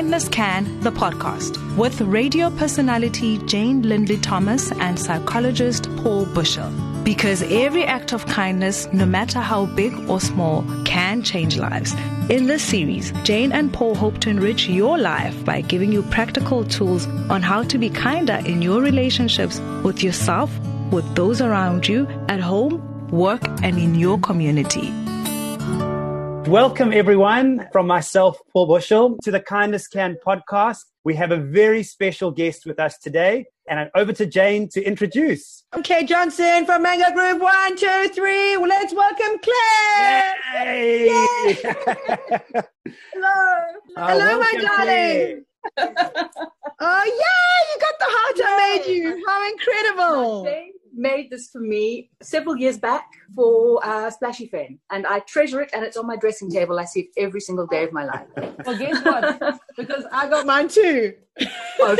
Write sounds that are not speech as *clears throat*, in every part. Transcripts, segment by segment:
Kindness Can, the podcast, with radio personality Jane Linley Thomas and psychologist Paul Bushell. Because every act of kindness, no matter how big or small, can change lives. In this series, Jane and Paul hope to enrich your life by giving you practical tools on how to be kinder in your relationships with yourself, with those around you, at home, work, and in your community. Welcome, everyone, from myself, Paul Bushell, to the Kindness Can podcast. We have a very special guest with us today, and I'm over to Jane to introduce. Okay, Johnston from Mango Groove. One, two, three. Well, let's welcome Claire. Yay! Yay! Hello. Oh, *laughs* Hello, my darling. *laughs* oh, yeah, you got the heart I made you. How incredible. Made this for me several years back for uh, Splashy Fen, and I treasure it, and it's on my dressing table. I see it every single day of my life. *laughs* Well, guess what? because I got mine too. *laughs* Oh,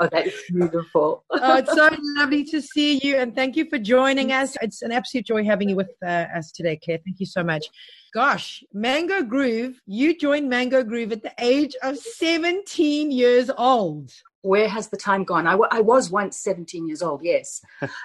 oh that is beautiful. oh, it's so lovely to see you, and thank you for joining us. It's an absolute joy having you with uh, us today, Claire. Thank you so much. Gosh, Mango Groove, you joined Mango Groove at the age of 17 years old. Where has the time gone? I, w- I was once 17 years old, yes.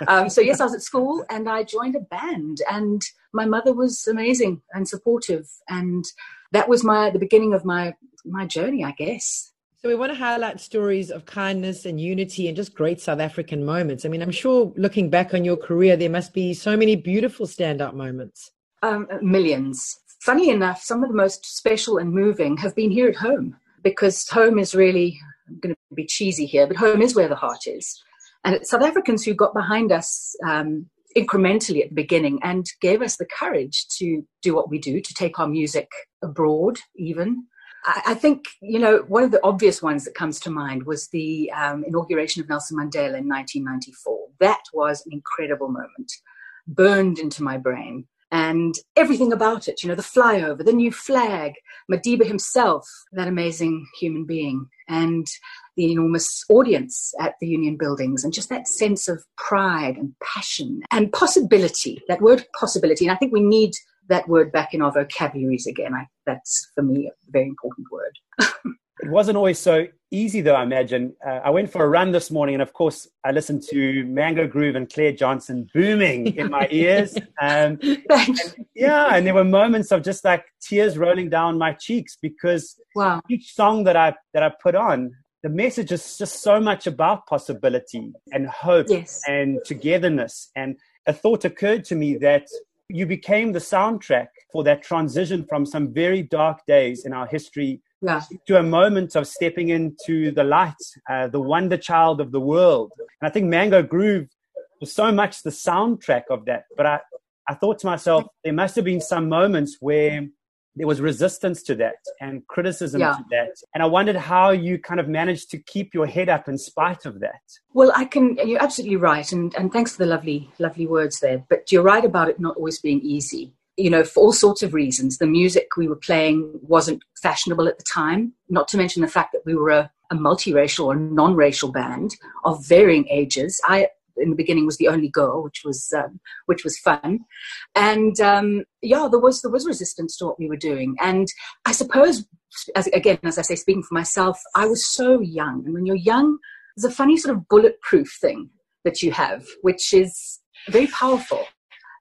Um, so, yes, I was at school and I joined a band, and my mother was amazing and supportive. And that was my the beginning of my my journey, I guess. So we want to highlight stories of kindness and unity and just great South African moments. I mean, I'm sure looking back on your career, there must be so many beautiful standout moments. Um, millions. Funny enough, some of the most special and moving have been here at home because home is really, I'm going to be cheesy here, but home is where the heart is. And it's South Africans who got behind us um, incrementally at the beginning and gave us the courage to do what we do, to take our music abroad, even. I, I think, you know, one of the obvious ones that comes to mind was the um, inauguration of Nelson Mandela in 1994. That was an incredible moment, burned into my brain and everything about it, you know, the flyover, the new flag, Madiba himself, that amazing human being, and the enormous audience at the union buildings, and just that sense of pride and passion and possibility, that word possibility. And I think we need that word back in our vocabularies again. I, that's, for me, a very important word. *laughs* It wasn't always so easy, though, I imagine. Uh, I went for a run this morning, and of course, I listened to Mango Groove and Claire Johnston booming in my ears. Um, *laughs* and, yeah, and there were moments of just like tears rolling down my cheeks because Wow. each song that I that I put on, the message is just so much about possibility and hope Yes. and togetherness. And a thought occurred to me that you became the soundtrack for that transition from some very dark days in our history Yeah. to a moment of stepping into the light, uh, the wonder child of the world. And I think Mango Groove was so much the soundtrack of that. But I, I thought to myself, there must have been some moments where there was resistance to that and criticism Yeah. to that. And I wondered how you kind of managed to keep your head up in spite of that. Well, I can. You're absolutely right, and and thanks for the lovely, lovely words there. But you're right about it not always being easy. You know, for all sorts of reasons. The music we were playing wasn't fashionable at the time. Not to mention the fact that we were a, a multiracial or non-racial band of varying ages. I, in the beginning, was the only girl, which was um, which was fun, and um, yeah, there was there was resistance to what we were doing. And I suppose, as again, as I say, speaking for myself, I was so young, and when you're young there's a funny sort of bulletproof thing that you have, which is very powerful.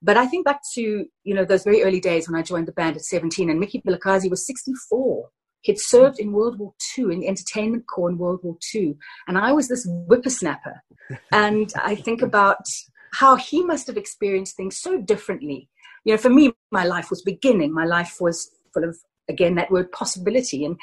But I think back to you know those very early days when I joined the band at 17, and Mickey Vilakazi was 64. He'd served in World War II in the Entertainment Corps in World War II, and I was this whippersnapper. and I think about how he must have experienced things so differently. You know, for me, my life was beginning. My life was full of again that word possibility, and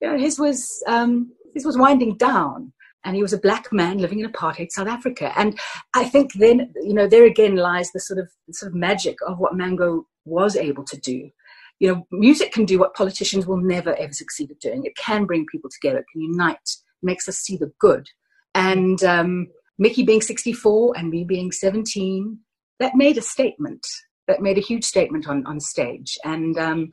you know, his was um, his was winding down and he was a black man living in apartheid South Africa. And I think then, you know, there again lies the sort of sort of magic of what Mango was able to do. You know, music can do what politicians will never ever succeed at doing. It can bring people together, it can unite, makes us see the good. And um, Mickey being 64 and me being 17, that made a statement. That made a huge statement on, on stage. And um,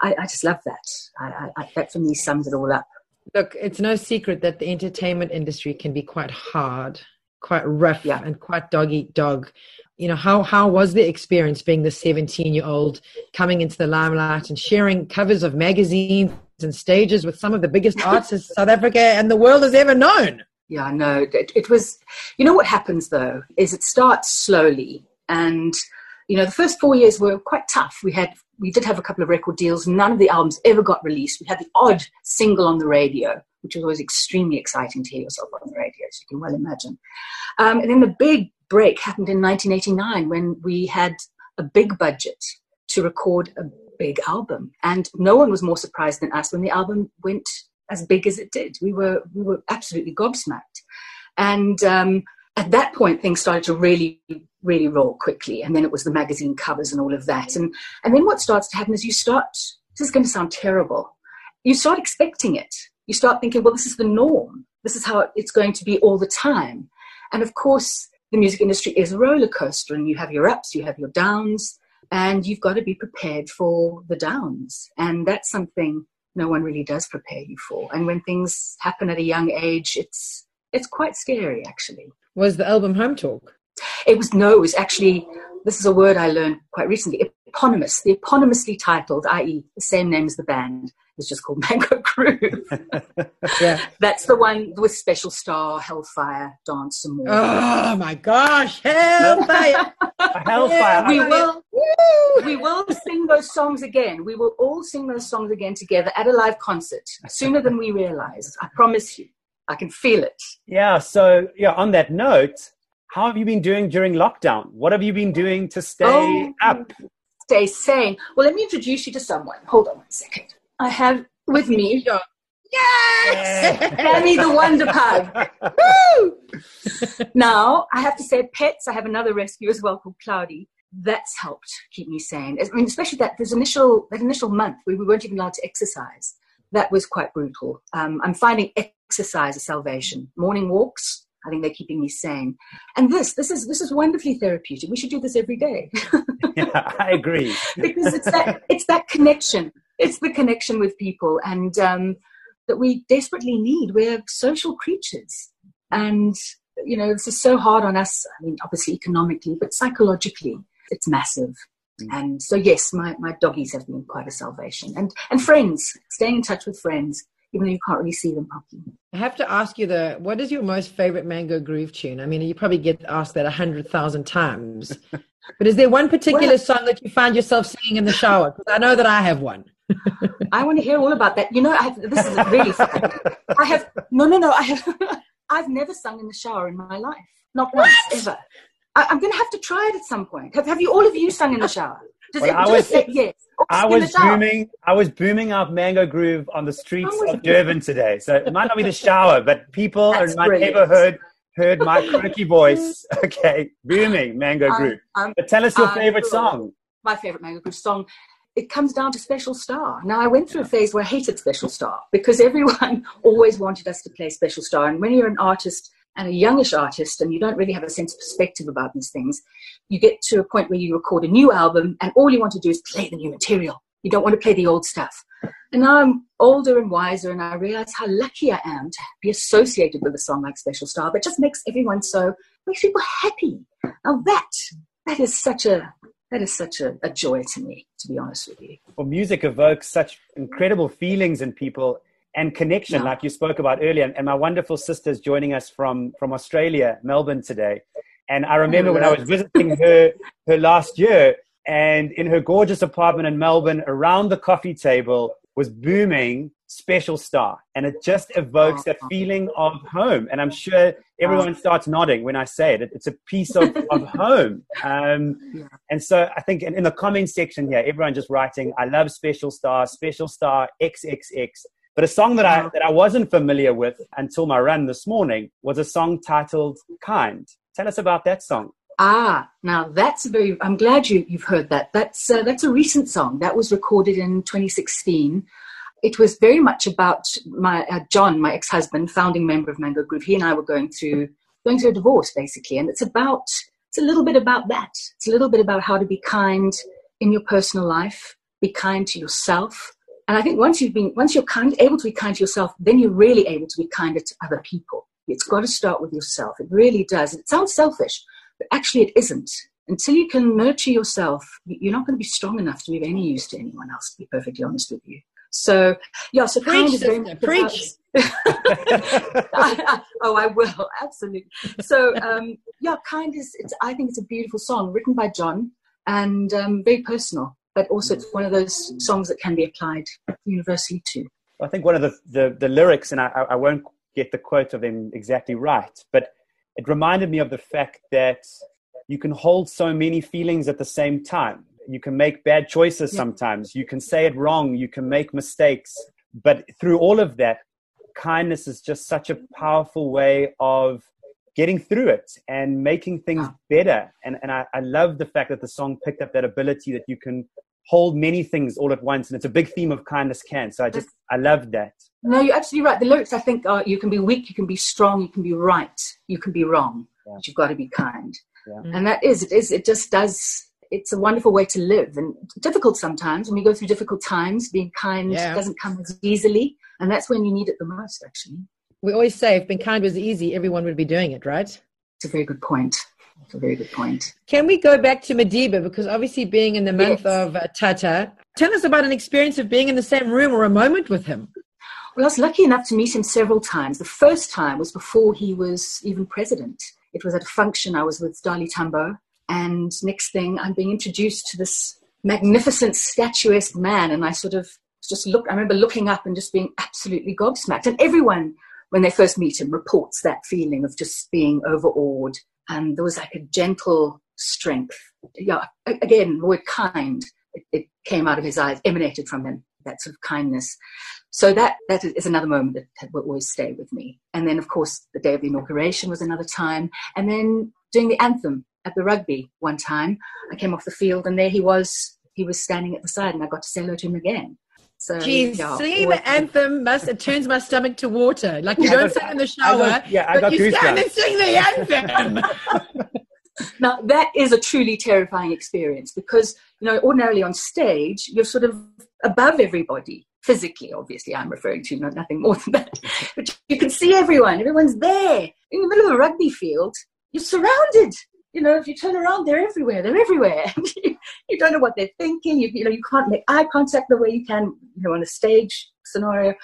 I, I just love that. I, I, that for me sums it all up. Look, it's no secret that the entertainment industry can be quite hard, quite rough, Yeah. and quite dog eat dog. You know, how, how was the experience being the 17 year old coming into the limelight and sharing covers of magazines and stages with some of the biggest *laughs* artists South Africa and the world has ever known. Yeah, no, it, it was, you know what happens though, is it starts slowly. And, you know, the first four years were quite tough. We had, we did have a couple of record deals. None of the albums ever got released. We had the odd single on the radio, which was always extremely exciting to hear yourself on the radio, as you can well imagine. Um, and then the big break happened in 1989 when we had a big budget to record a big album. And no one was more surprised than us when the album went as big as it did. We were we were absolutely gobsmacked, and um, at that point things started to really really roll quickly. And then it was the magazine covers and all of that. And and then what starts to happen is you start. This is going to sound terrible. You start expecting it. You start thinking, well, this is the norm. This is how it's going to be all the time. And of course, the music industry is a roller coaster, and you have your ups, you have your downs, and you've got to be prepared for the downs. And that's something no one really does prepare you for. And when things happen at a young age, it's it's quite scary actually. Was the album Home Talk? It was no, it was actually this is a word I learned quite recently. Eponymous, the eponymously titled, i.e., the same name as the band, is just called *laughs* Mango Groove. *laughs* yeah, that's the one with Special Star, Hellfire, Dance Sum More. Oh my gosh, Hellfire! *laughs* Hellfire! We will, we will sing those songs again. We will all sing those songs again together at a live concert sooner than we realize. I promise you. I can feel it. Yeah. So, yeah. On that note, how have you been doing during lockdown? What have you been doing to stay oh, up? Stay sane. Well, let me introduce you to someone. Hold on one second. I have with me. Yes! *laughs* Annie the Wonder Pug. *laughs* now, I have to say, pets, I have another rescue as well called Cloudy. That's helped keep me sane. I mean, especially that this initial that initial month where we weren't even allowed to exercise. That was quite brutal. Um, I'm finding exercise a salvation. Morning walks, I think they're keeping me sane. And this, this is this is wonderfully therapeutic. We should do this every day. *laughs* yeah, I agree. *laughs* because it's that it's that connection. It's the connection with people, and um, that we desperately need. We're social creatures, and you know this is so hard on us. I mean, obviously economically, but psychologically, it's massive. Mm. And so, yes, my, my doggies have been quite a salvation, and and friends, staying in touch with friends even though you can't really see them properly. I have to ask you the what is your most favorite Mango Groove tune? I mean, you probably get asked that a hundred thousand times, *laughs* but is there one particular well, song that you find yourself singing in the shower? Because I know that I have one. *laughs* I want to hear all about that. You know, I have, this is really fun. I have no, no, no. I have. *laughs* I've never sung in the shower in my life, not once ever. I, am going to have to try it at some point. Have, have you all of you sung in the shower? Does well, it, I was, yes. I was booming. I was booming up Mango Groove on the streets of Durban today. So it might not be the shower, but people in my brilliant. neighborhood heard my croaky voice. *laughs* Okay, booming Mango Groove. Um, but tell us your favorite song. My favorite Mango Groove song. It comes down to Special Star. Now, I went through a phase where I hated Special Star because everyone *laughs* always wanted us to play Special Star. And when you're an artist and a youngish artist and you don't really have a sense of perspective about these things, you get to a point where you record a new album and all you want to do is play the new material. You don't want to play the old stuff. And now I'm older and wiser and I realize how lucky I am to be associated with a song like Special Star that just makes everyone so, makes people happy. Now that, that is such a, that is such a, a joy to me, to be honest with you. Well, music evokes such incredible feelings in people and connection, yeah. like you spoke about earlier. And my wonderful sister's joining us from, from Australia, Melbourne today. And I remember when I was visiting her, her last year, and in her gorgeous apartment in Melbourne, around the coffee table was booming Special Star. And it just evokes that feeling of home. And I'm sure everyone starts nodding when I say it. It's a piece of, of *laughs* home. Um, and so I think in, in the comment section here, everyone just writing, I love Special Star, Special Star XXX. But a song that I, that I wasn't familiar with until my run this morning was a song titled Kind. Tell us about that song. Ah, now that's a very. I'm glad you you've heard that. That's uh, that's a recent song that was recorded in 2016. It was very much about my uh, John, my ex-husband, founding member of Mango Groove. He and I were going through going through a divorce basically, and it's about it's a little bit about that. It's a little bit about how to be kind in your personal life, be kind to yourself, and I think once you've been, once you're kind, able to be kind to yourself, then you're really able to be kinder to other people. It's got to start with yourself. It really does. It sounds selfish, but actually it isn't. Until you can nurture yourself, you're not going to be strong enough to be of any use to anyone else, to be perfectly honest with you. So yeah, so preach, kind is very sister, preach. *laughs* oh, I will absolutely. So um, yeah, kind is. It's, I think it's a beautiful song written by John and um, very personal, but also it's one of those songs that can be applied universally too. I think one of the, the, the lyrics, and I, I won't get the quote of them exactly right, but it reminded me of the fact that you can hold so many feelings at the same time. You can make bad choices sometimes. You can say it wrong. You can make mistakes. But through all of that, kindness is just such a powerful way of getting through it and making things ah. better. And, and I, I love the fact that the song picked up that ability that you can hold many things all at once. And it's a big theme of kindness can. So I just, I love that. No, you're absolutely right. The lyrics, I think, are you can be weak, you can be strong, you can be right, you can be wrong, yeah. but you've got to be kind. Yeah. And that is, it is, it just does, it's a wonderful way to live and difficult sometimes when we go through difficult times, being kind yeah. doesn't come as easily. And that's when you need it the most, actually. We always say if being kind was easy, everyone would be doing it, right? It's a very good point. It's a very good point. Can we go back to Madiba? Because obviously, being in the month yes. of uh, Tata, tell us about an experience of being in the same room or a moment with him. Well, I was lucky enough to meet him several times. The first time was before he was even president. It was at a function. I was with Dali Tambo. And next thing, I'm being introduced to this magnificent, statuesque man. And I sort of just look, I remember looking up and just being absolutely gobsmacked. And everyone, when they first meet him, reports that feeling of just being overawed. And there was like a gentle strength. Yeah, again, the word kind, it, it came out of his eyes, emanated from him, that sort of kindness. So that, that is another moment that will always stay with me. And then, of course, the day of the inauguration was another time. And then doing the anthem at the rugby one time, I came off the field and there he was. He was standing at the side and I got to say hello to him again. So, Jeez, yeah, singing the anthem must it turns my stomach to water. Like you yeah, don't sing in the shower, I got, yeah, I got you stand and sing the anthem. *laughs* now that is a truly terrifying experience because you know ordinarily on stage you're sort of above everybody physically, obviously, I'm referring to, not nothing more than that. But you can see everyone, everyone's there in the middle of a rugby field. You're surrounded. You know, if you turn around, they're everywhere. They're everywhere. *laughs* you, don't know what they're thinking. You, you know, you can't make eye contact the way you can, you know, on a stage scenario.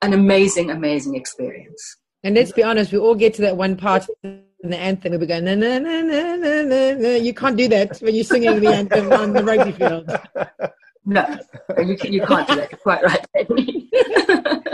An amazing, amazing experience. And let's be honest, we all get to that one part in the anthem and we go, na, na, na, na, na, na. You can't do that when you're singing the anthem on the rugby field. *laughs* No, you, you can't do that. You're quite right. *laughs*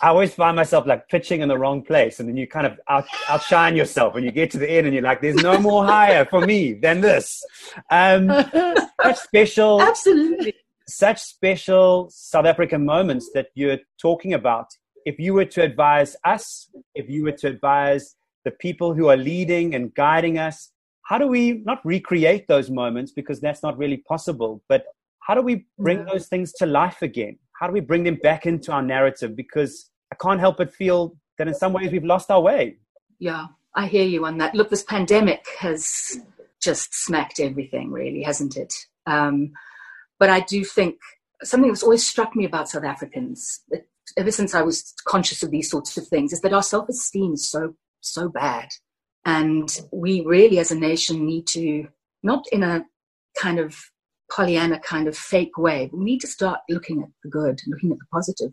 I always find myself like pitching in the wrong place, and then you kind of out, outshine yourself and you get to the end, and you're like, "There's no more higher for me than this." Um, *laughs* such special, absolutely, such special South African moments that you're talking about. If you were to advise us, if you were to advise the people who are leading and guiding us, how do we not recreate those moments because that's not really possible, but how do we bring those things to life again? How do we bring them back into our narrative? Because I can't help but feel that in some ways we've lost our way. Yeah, I hear you on that. Look, this pandemic has just smacked everything, really, hasn't it? Um, but I do think something that's always struck me about South Africans, ever since I was conscious of these sorts of things, is that our self esteem is so, so bad. And we really, as a nation, need to, not in a kind of Pollyanna kind of fake way. We need to start looking at the good, looking at the positive,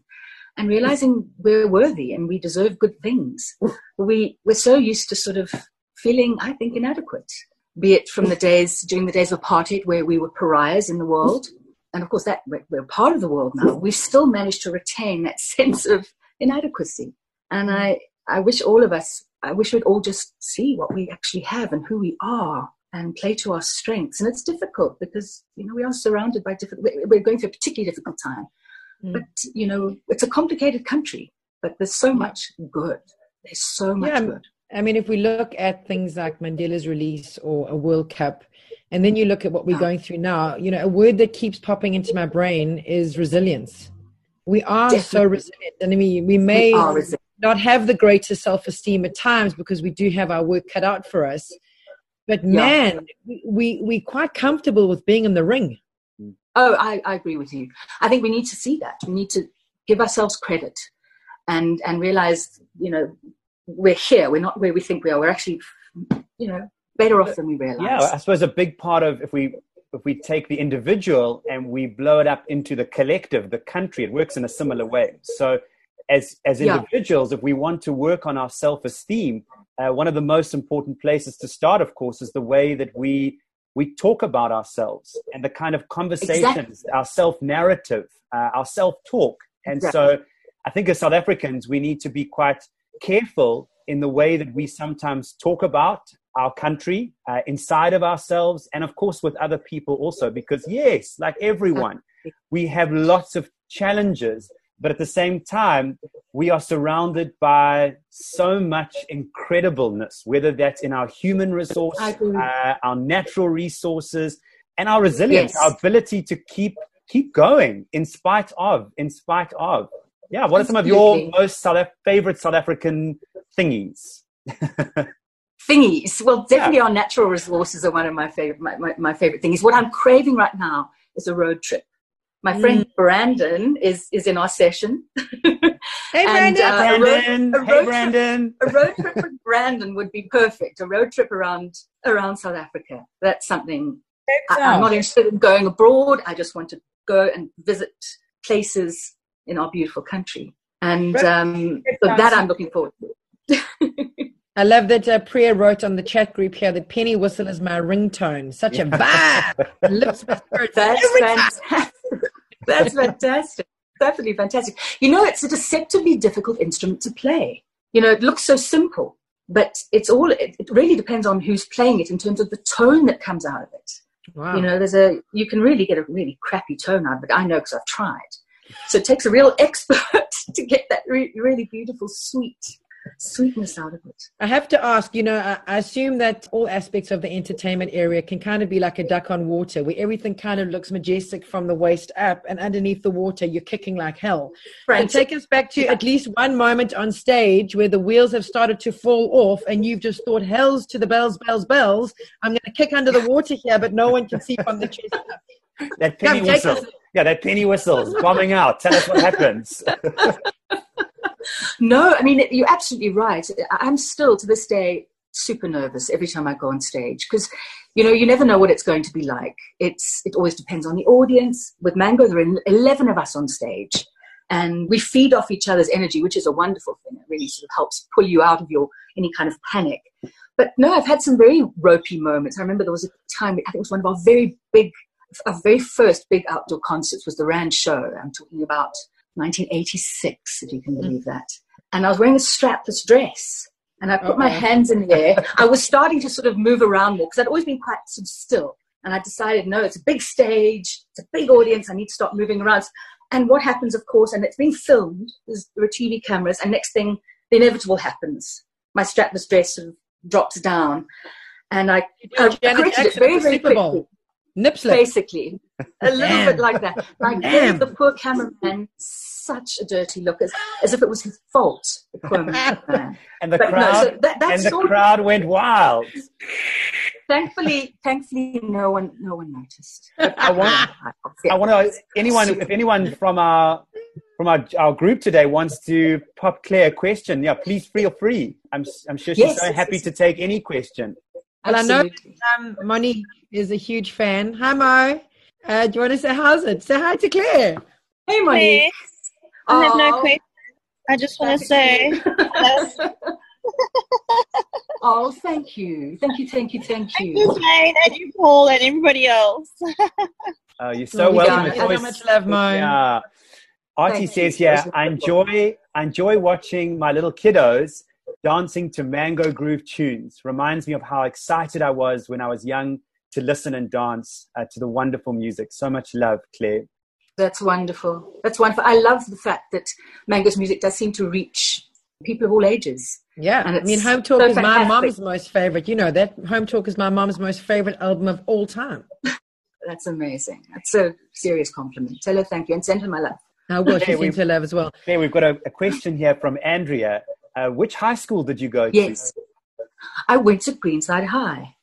and realizing we're worthy and we deserve good things. We we're so used to sort of feeling, I think, inadequate. Be it from the days during the days of apartheid where we were pariahs in the world, and of course that we're part of the world now. We've still managed to retain that *laughs* sense of inadequacy, and I I wish all of us. I wish we'd all just see what we actually have and who we are and play to our strengths. And it's difficult because, you know, we are surrounded by different, we're going through a particularly difficult time. Mm. But, you know, it's a complicated country, but there's so much good. There's so much yeah, good. I mean, if we look at things like Mandela's release or a World Cup, and then you look at what we're going through now, you know, a word that keeps popping into my brain is resilience. We are Definitely. so resilient. And I mean, we may we not have the greatest self esteem at times because we do have our work cut out for us. But man, yeah. we we quite comfortable with being in the ring. Oh, I, I agree with you. I think we need to see that. We need to give ourselves credit and and realize, you know, we're here. We're not where we think we are. We're actually, you know, better off than we realize. Yeah, I suppose a big part of if we if we take the individual and we blow it up into the collective, the country, it works in a similar way. So, as as Yeah. individuals, if we want to work on our self esteem, uh, one of the most important places to start, of course, is the way that we we talk about ourselves and the kind of conversations, our self narrative, uh, our self talk. And so, I think as South Africans, we need to be quite careful in the way that we sometimes talk about our country uh, inside of ourselves and of course with other people also because yes like everyone we have lots of challenges but at the same time we are surrounded by so much incredibleness whether that's in our human resource uh, our natural resources and our resilience Yes. our ability to keep keep going in spite of in spite of yeah what are some of your most South favorite south african thingies *laughs* thingies. Well, definitely our natural resources are one of my favorite my, my, my favorite things. What I'm craving right now is a road trip. My friend Brandon is is in our session. Hey, And, Brandon. uh, a road- a road hey trip- brandon a road trip with Brandon would be perfect. A road trip around around South Africa. That's something I, I'm not interested in going abroad. I just want to go and visit places in our beautiful country. And um, so that I'm looking forward to. *laughs* I love that uh, Priya wrote on the chat group here that Penny Whistle is my ringtone. Such a *laughs* vibe. Lips with That's every time. fantastic. That's fantastic. Definitely fantastic. You know, it's a deceptively difficult instrument to play. You know, it looks so simple, but it's all, it, it really depends on who's playing it in terms of the tone that comes out of it. Wow. You know, there's a, you can really get a really crappy tone out of it. I know because I've tried. So it takes a real *laughs* expert to get that re- really beautiful, sweet sweetness out of it. I have to ask, you know, I, I assume that all aspects of the entertainment area can kind of be like a duck on water, where everything kind of looks majestic from the waist up, and underneath the water, you're kicking like hell. And take us back to at least one moment on stage where the wheels have started to fall off, and you've just thought, "Hell's to the bells, bells, bells! I'm going to kick under the water here, but no one can see from the chest up." That penny Come, whistle. Yeah, that penny whistle's bombing out. Tell us what happens. *laughs* No, I mean, you're absolutely right. I'm still to this day super nervous every time I go on stage because, you know, you never know what it's going to be like. It's It always depends on the audience. With Mango, there are 11 of us on stage and we feed off each other's energy, which is a wonderful thing. It really sort of helps pull you out of your any kind of panic. But no, I've had some very ropey moments. I remember there was a time, I think it was one of our very big, our very first big outdoor concerts was the Rand Show. I'm talking about 1986, if you can mm-hmm. believe that. And I was wearing a strapless dress. And I put my hands in the air. *laughs* I was starting to sort of move around more because I'd always been quite sort of still. And I decided, no, it's a big stage, it's a big audience, I need to start moving around. And what happens, of course, and it's being filmed, there's, there are TV cameras, and next thing, the inevitable happens. My strapless dress sort of drops down. And I, I corrected it very, very quickly Nip slip. basically a little bit like that like gave the poor cameraman such a dirty look as, as if it was his fault the *laughs* poor. And the But no, crowd so that, and the sort of, went wild. thankfully thankfully no one no one noticed I want *laughs* I want to anyone if anyone from our from our, our group today wants to pop Claire a question, yeah, please feel free. I'm I'm sure she's Yes, so happy to take any question. Well, I know Absolutely. um, Moni is a huge fan. Hi, Mo. Uh, do you want to say how's it? Say hi to Claire. hey Monique Hey, I have no Oh, question. I just want to say *laughs* oh thank you thank you thank you thank thank you you, Jane, and you, Paul, and everybody else. *laughs* oh, you're so we welcome. got It's it. So much love, Mo. Yeah. Artie Thank says you. here, I enjoy I enjoy watching my little kiddos dancing to Mango Groove tunes. Reminds me of how excited I was when I was young to listen and dance uh, to the wonderful music. So much love, Claire. That's wonderful. That's wonderful. I love the fact that Mango's music does seem to reach people of all ages. Yeah, And I mean, Home Talk so is my fantastic. mom's most favorite. You know that Home Talk is my mom's most favorite album of all time. *laughs* That's amazing. That's a serious compliment. Tell her thank you and send her my love. I will. She Okay, we- sends her love as well. Claire, we've got a, a question here from Andrea. Uh, which high school did you go to? Yes. I went to Greenside High,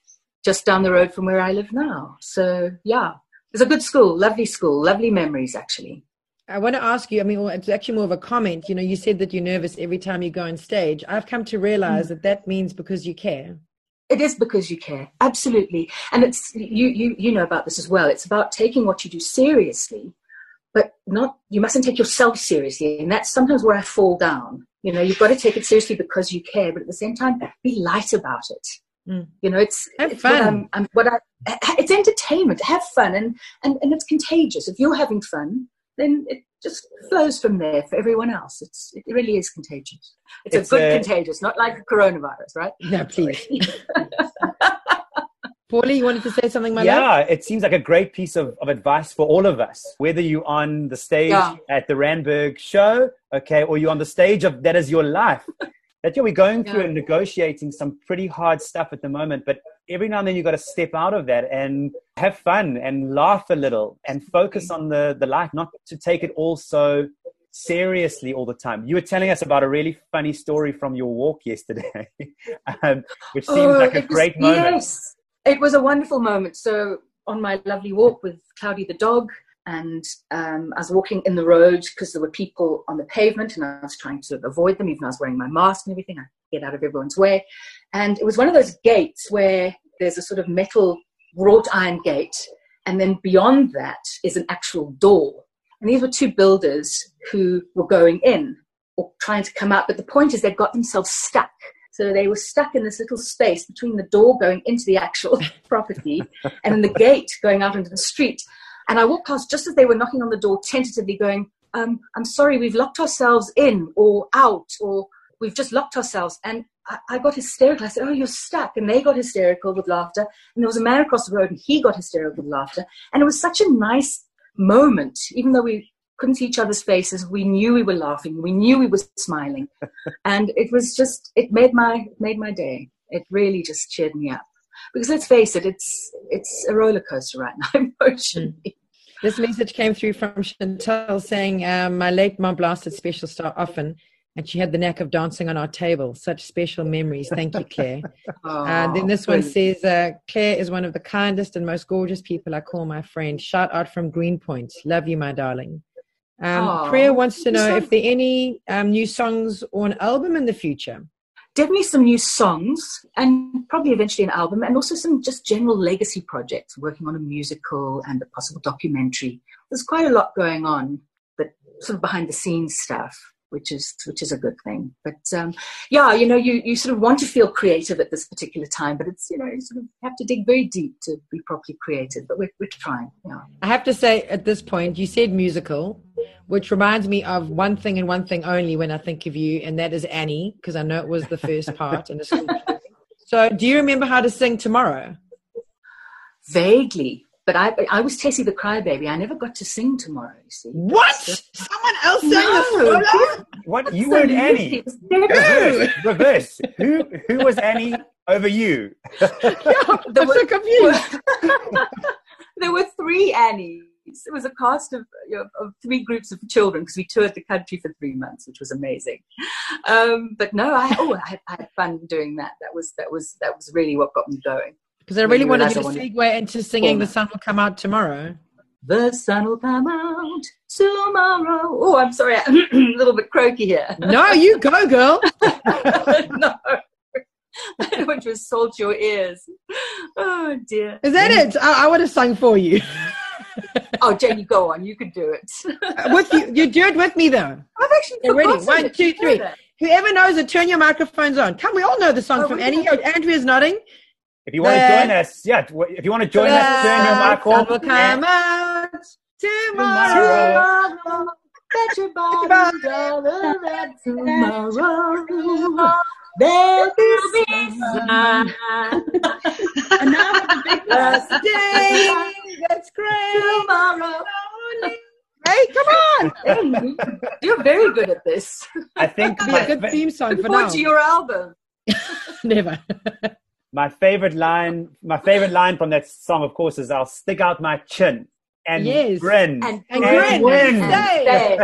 just down the road from where I live now. So, yeah, it was a good school, lovely school, lovely memories, actually. I want to ask you. I mean, well, it's actually more of a comment. You know, you said that you're nervous every time you go on stage. I've come to realize mm. that that means because you care. It is because you care, absolutely. And it's you you you know about this as well. It's about taking what you do seriously, but not you mustn't take yourself seriously. And that's sometimes where I fall down. You know, you've got to take it seriously because you care, but at the same time, be light about it. Mm. You know, it's Have it's fun. What I'm, I'm, what I, *laughs* it's entertainment. Have fun, and, and and it's contagious. If you're having fun, then it just flows from there for everyone else. It's it really is contagious. It's, It's a good a- contagious, not like a coronavirus, right? No, *laughs* please. *laughs* Paulie, you wanted to say something, my love? yeah, it seems like a great piece of, of advice for all of us. Whether you're on the stage Yeah. at the Randburg show, okay, or you're on the stage of That Is Your Life. That yeah, we're going through Yeah. and negotiating some pretty hard stuff at the moment, but every now and then you've got to step out of that and have fun and laugh a little and focus on the, the life, not to take it all so seriously all the time. You were telling us about a really funny story from your walk yesterday, *laughs* um, which seems Oh, like a was- great moment. Yes, it was a wonderful moment. So on my lovely walk with Cloudy the dog, and um, I was walking in the road because there were people on the pavement, and I was trying to avoid them, even though I was wearing my mask and everything. I get out of everyone's way, and it was one of those gates where there's a sort of metal wrought iron gate, and then beyond that is an actual door. And these were two builders who were going in or trying to come out, but the point is they'd got themselves stuck. So they were stuck in this little space between the door going into the actual *laughs* property and the gate going out into the street. And I walked past just as they were knocking on the door, tentatively going, um, I'm sorry, we've locked ourselves in or out, or we've just locked ourselves. And I, I got hysterical. I said, Oh, you're stuck. And they got hysterical with laughter. And there was a man across the road and he got hysterical with laughter. And it was such a nice moment, even though we couldn't see each other's faces. We knew we were laughing. We knew we were smiling. *laughs* and it was just, it made my, made my day. It really just cheered me up. Because let's face it, it's, it's a roller coaster right now, *laughs* emotionally. This message came through from Chantal saying, um, My late mom blasted Special Star often, and she had the knack of dancing on our table. Such special memories. Thank you, Claire. *laughs* and then this one Oh, says, uh, Claire is one of the kindest and most gorgeous people I call my friend. Shout out from Greenpoint. Love you, my darling. Um, Priya wants to know so if there are any um, new songs or an album in the future. Definitely some new songs and probably eventually an album and also some just general legacy projects working on a musical and a possible documentary. There's quite a lot going on but sort of behind the scenes stuff which is which is a good thing but um, yeah you know you, you sort of want to feel creative at this particular time but it's you know you sort of have to dig very deep to be properly creative but we're, we're trying yeah I have to say, at this point, you said musical, which reminds me of one thing and one thing only when I think of you, and that is Annie, because I know it was the first *laughs* part. And it's so, do you remember how to sing tomorrow? vaguely but I, I was Tessie the Crybaby. I never got to sing tomorrow, you see. What? Someone else sang No. the solo? What? You weren't Annie. *laughs* It was. Reverse. Reverse. Who who was Annie over you? I'm so confused. *laughs* there were three Annies. It was a cast of, you know, of three groups of children because we toured the country for three months, which was amazing. Um, but no, I oh, I had, I had fun doing that. That was that was that was really what got me going. Because I really wanted you to segue into singing. "The Sun Will Come Out Tomorrow." The sun will come out tomorrow. Oh, I'm sorry, I'm *clears throat* a little bit croaky here. No, you go, girl. *laughs* no. I don't want to assault your ears. Oh dear. Is that it? I, I would have sung for you. *laughs* Oh, Jenny, go on. You can do it. Uh, with you, you do it with me though. I've actually Okay, ready? One, two, three. Whoever knows it, turn your microphones on. Come, we all know the song Oh, from Annie. Oh, Andrea's nodding. If you want to join us, yeah. If you want to join us, turn your mic sun on. will come out tomorrow. Tomorrow, bet your bottom dollar that tomorrow there'll be sun. Day, that's great. Tomorrow. Hey, come on. Hey, You're very good at this. I think Be a good theme song Look for now. to your album. *laughs* Never. My favorite line, my favorite line from that song, of course, is "I'll stick out my chin and Yes. grin And, And and grin. win." And stay.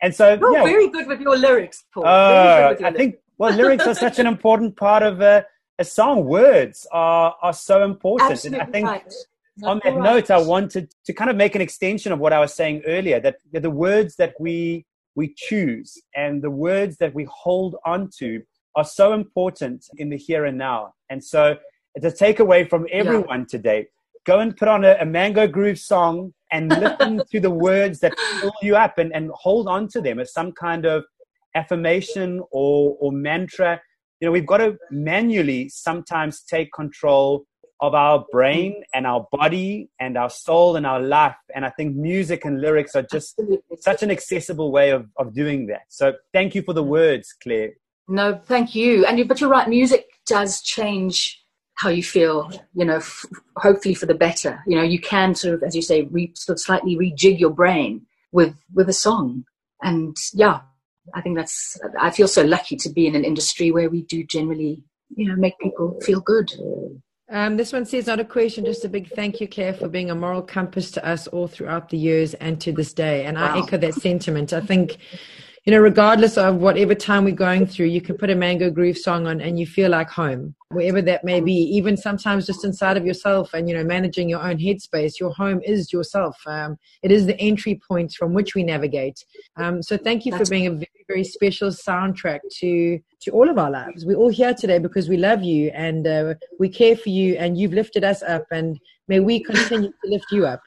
And so, You're yeah, very good with your lyrics, Paul. Uh, very good with your I think well, lyrics are such an important part of a, a song. Words are are so important, Absolutely and I think right. on that Right. note, I wanted to kind of make an extension of what I was saying earlier. That the words that we we choose and the words that we hold on to are so important in the here and now. And so it's a takeaway from everyone yeah. today. Go and put on a, a Mango Groove song and *laughs* listen to the words that fill you up and, and hold on to them as some kind of affirmation or, or mantra. You know, we've got to manually sometimes take control of our brain mm-hmm. and our body and our soul and our life. And I think music and lyrics are just Absolutely. such an accessible way of, of doing that. So thank you for the words, Claire. No, thank you. And you, but you're right. Music does change how you feel. You know, f- hopefully for the better. You know, you can sort of, as you say, re- sort of slightly rejig your brain with with a song. And yeah, I think that's. I feel so lucky to be in an industry where we do generally, you know, make people feel good. Um, this one says, not a question, just a big thank you, Claire, for being a moral compass to us all throughout the years and to this day. And wow. I echo that sentiment. I think you know, regardless of whatever time we're going through, you can put a Mango Groove song on and you feel like home, wherever that may be. Even sometimes just inside of yourself and, you know, managing your own headspace. Your home is yourself. Um, it is the entry point from which we navigate. Um, so thank you for being a very, very special soundtrack to, to all of our lives. We're all here today because we love you and uh, we care for you and you've lifted us up and may we continue to lift you up.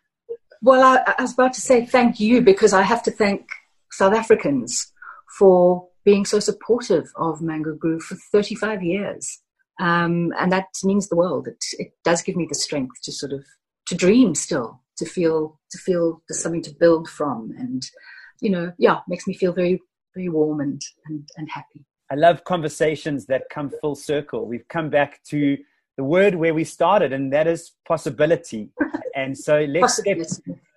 Well, I, I was about to say thank you because I have to thank South Africans for being so supportive of Mango Groove for 35 years. Um, and that means the world. It, it does give me the strength to sort of to dream still, to feel to feel there's something to build from, and you know, yeah, makes me feel very very warm and and, and happy. I love conversations that come full circle. We've come back to the word where we started, and that is possibility. *laughs* and so let's step,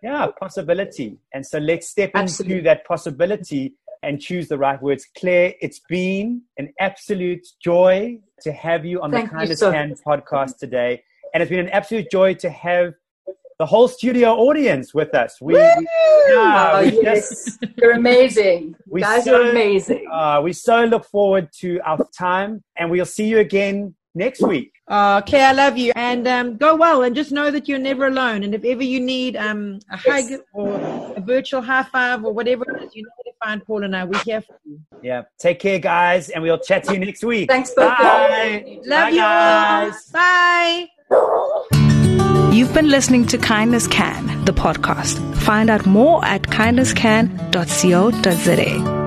yeah, possibility. And so let's step Absolutely. into that possibility and choose the right words. Claire, it's been an absolute joy to have you on Thank the Kindness so Can podcast today. And it's been an absolute joy to have the whole studio audience with us. We, we yeah, oh, we yes. Just, You're amazing. We guys so, are amazing. Uh, we so look forward to our time, and we'll see you again next week. Uh, Claire, I love you. And um, go well and just know that you're never alone. And if ever you need um, a yes. hug or a virtual high five or whatever it is, you know where to find Paul and I. We're here for you. Yeah. Take care, guys. And we'll chat to you next week. Thanks, Bye. Love Bye, you guys. Bye. You've been listening to Kindness Can, the podcast. Find out more at kindnesscan.co.za.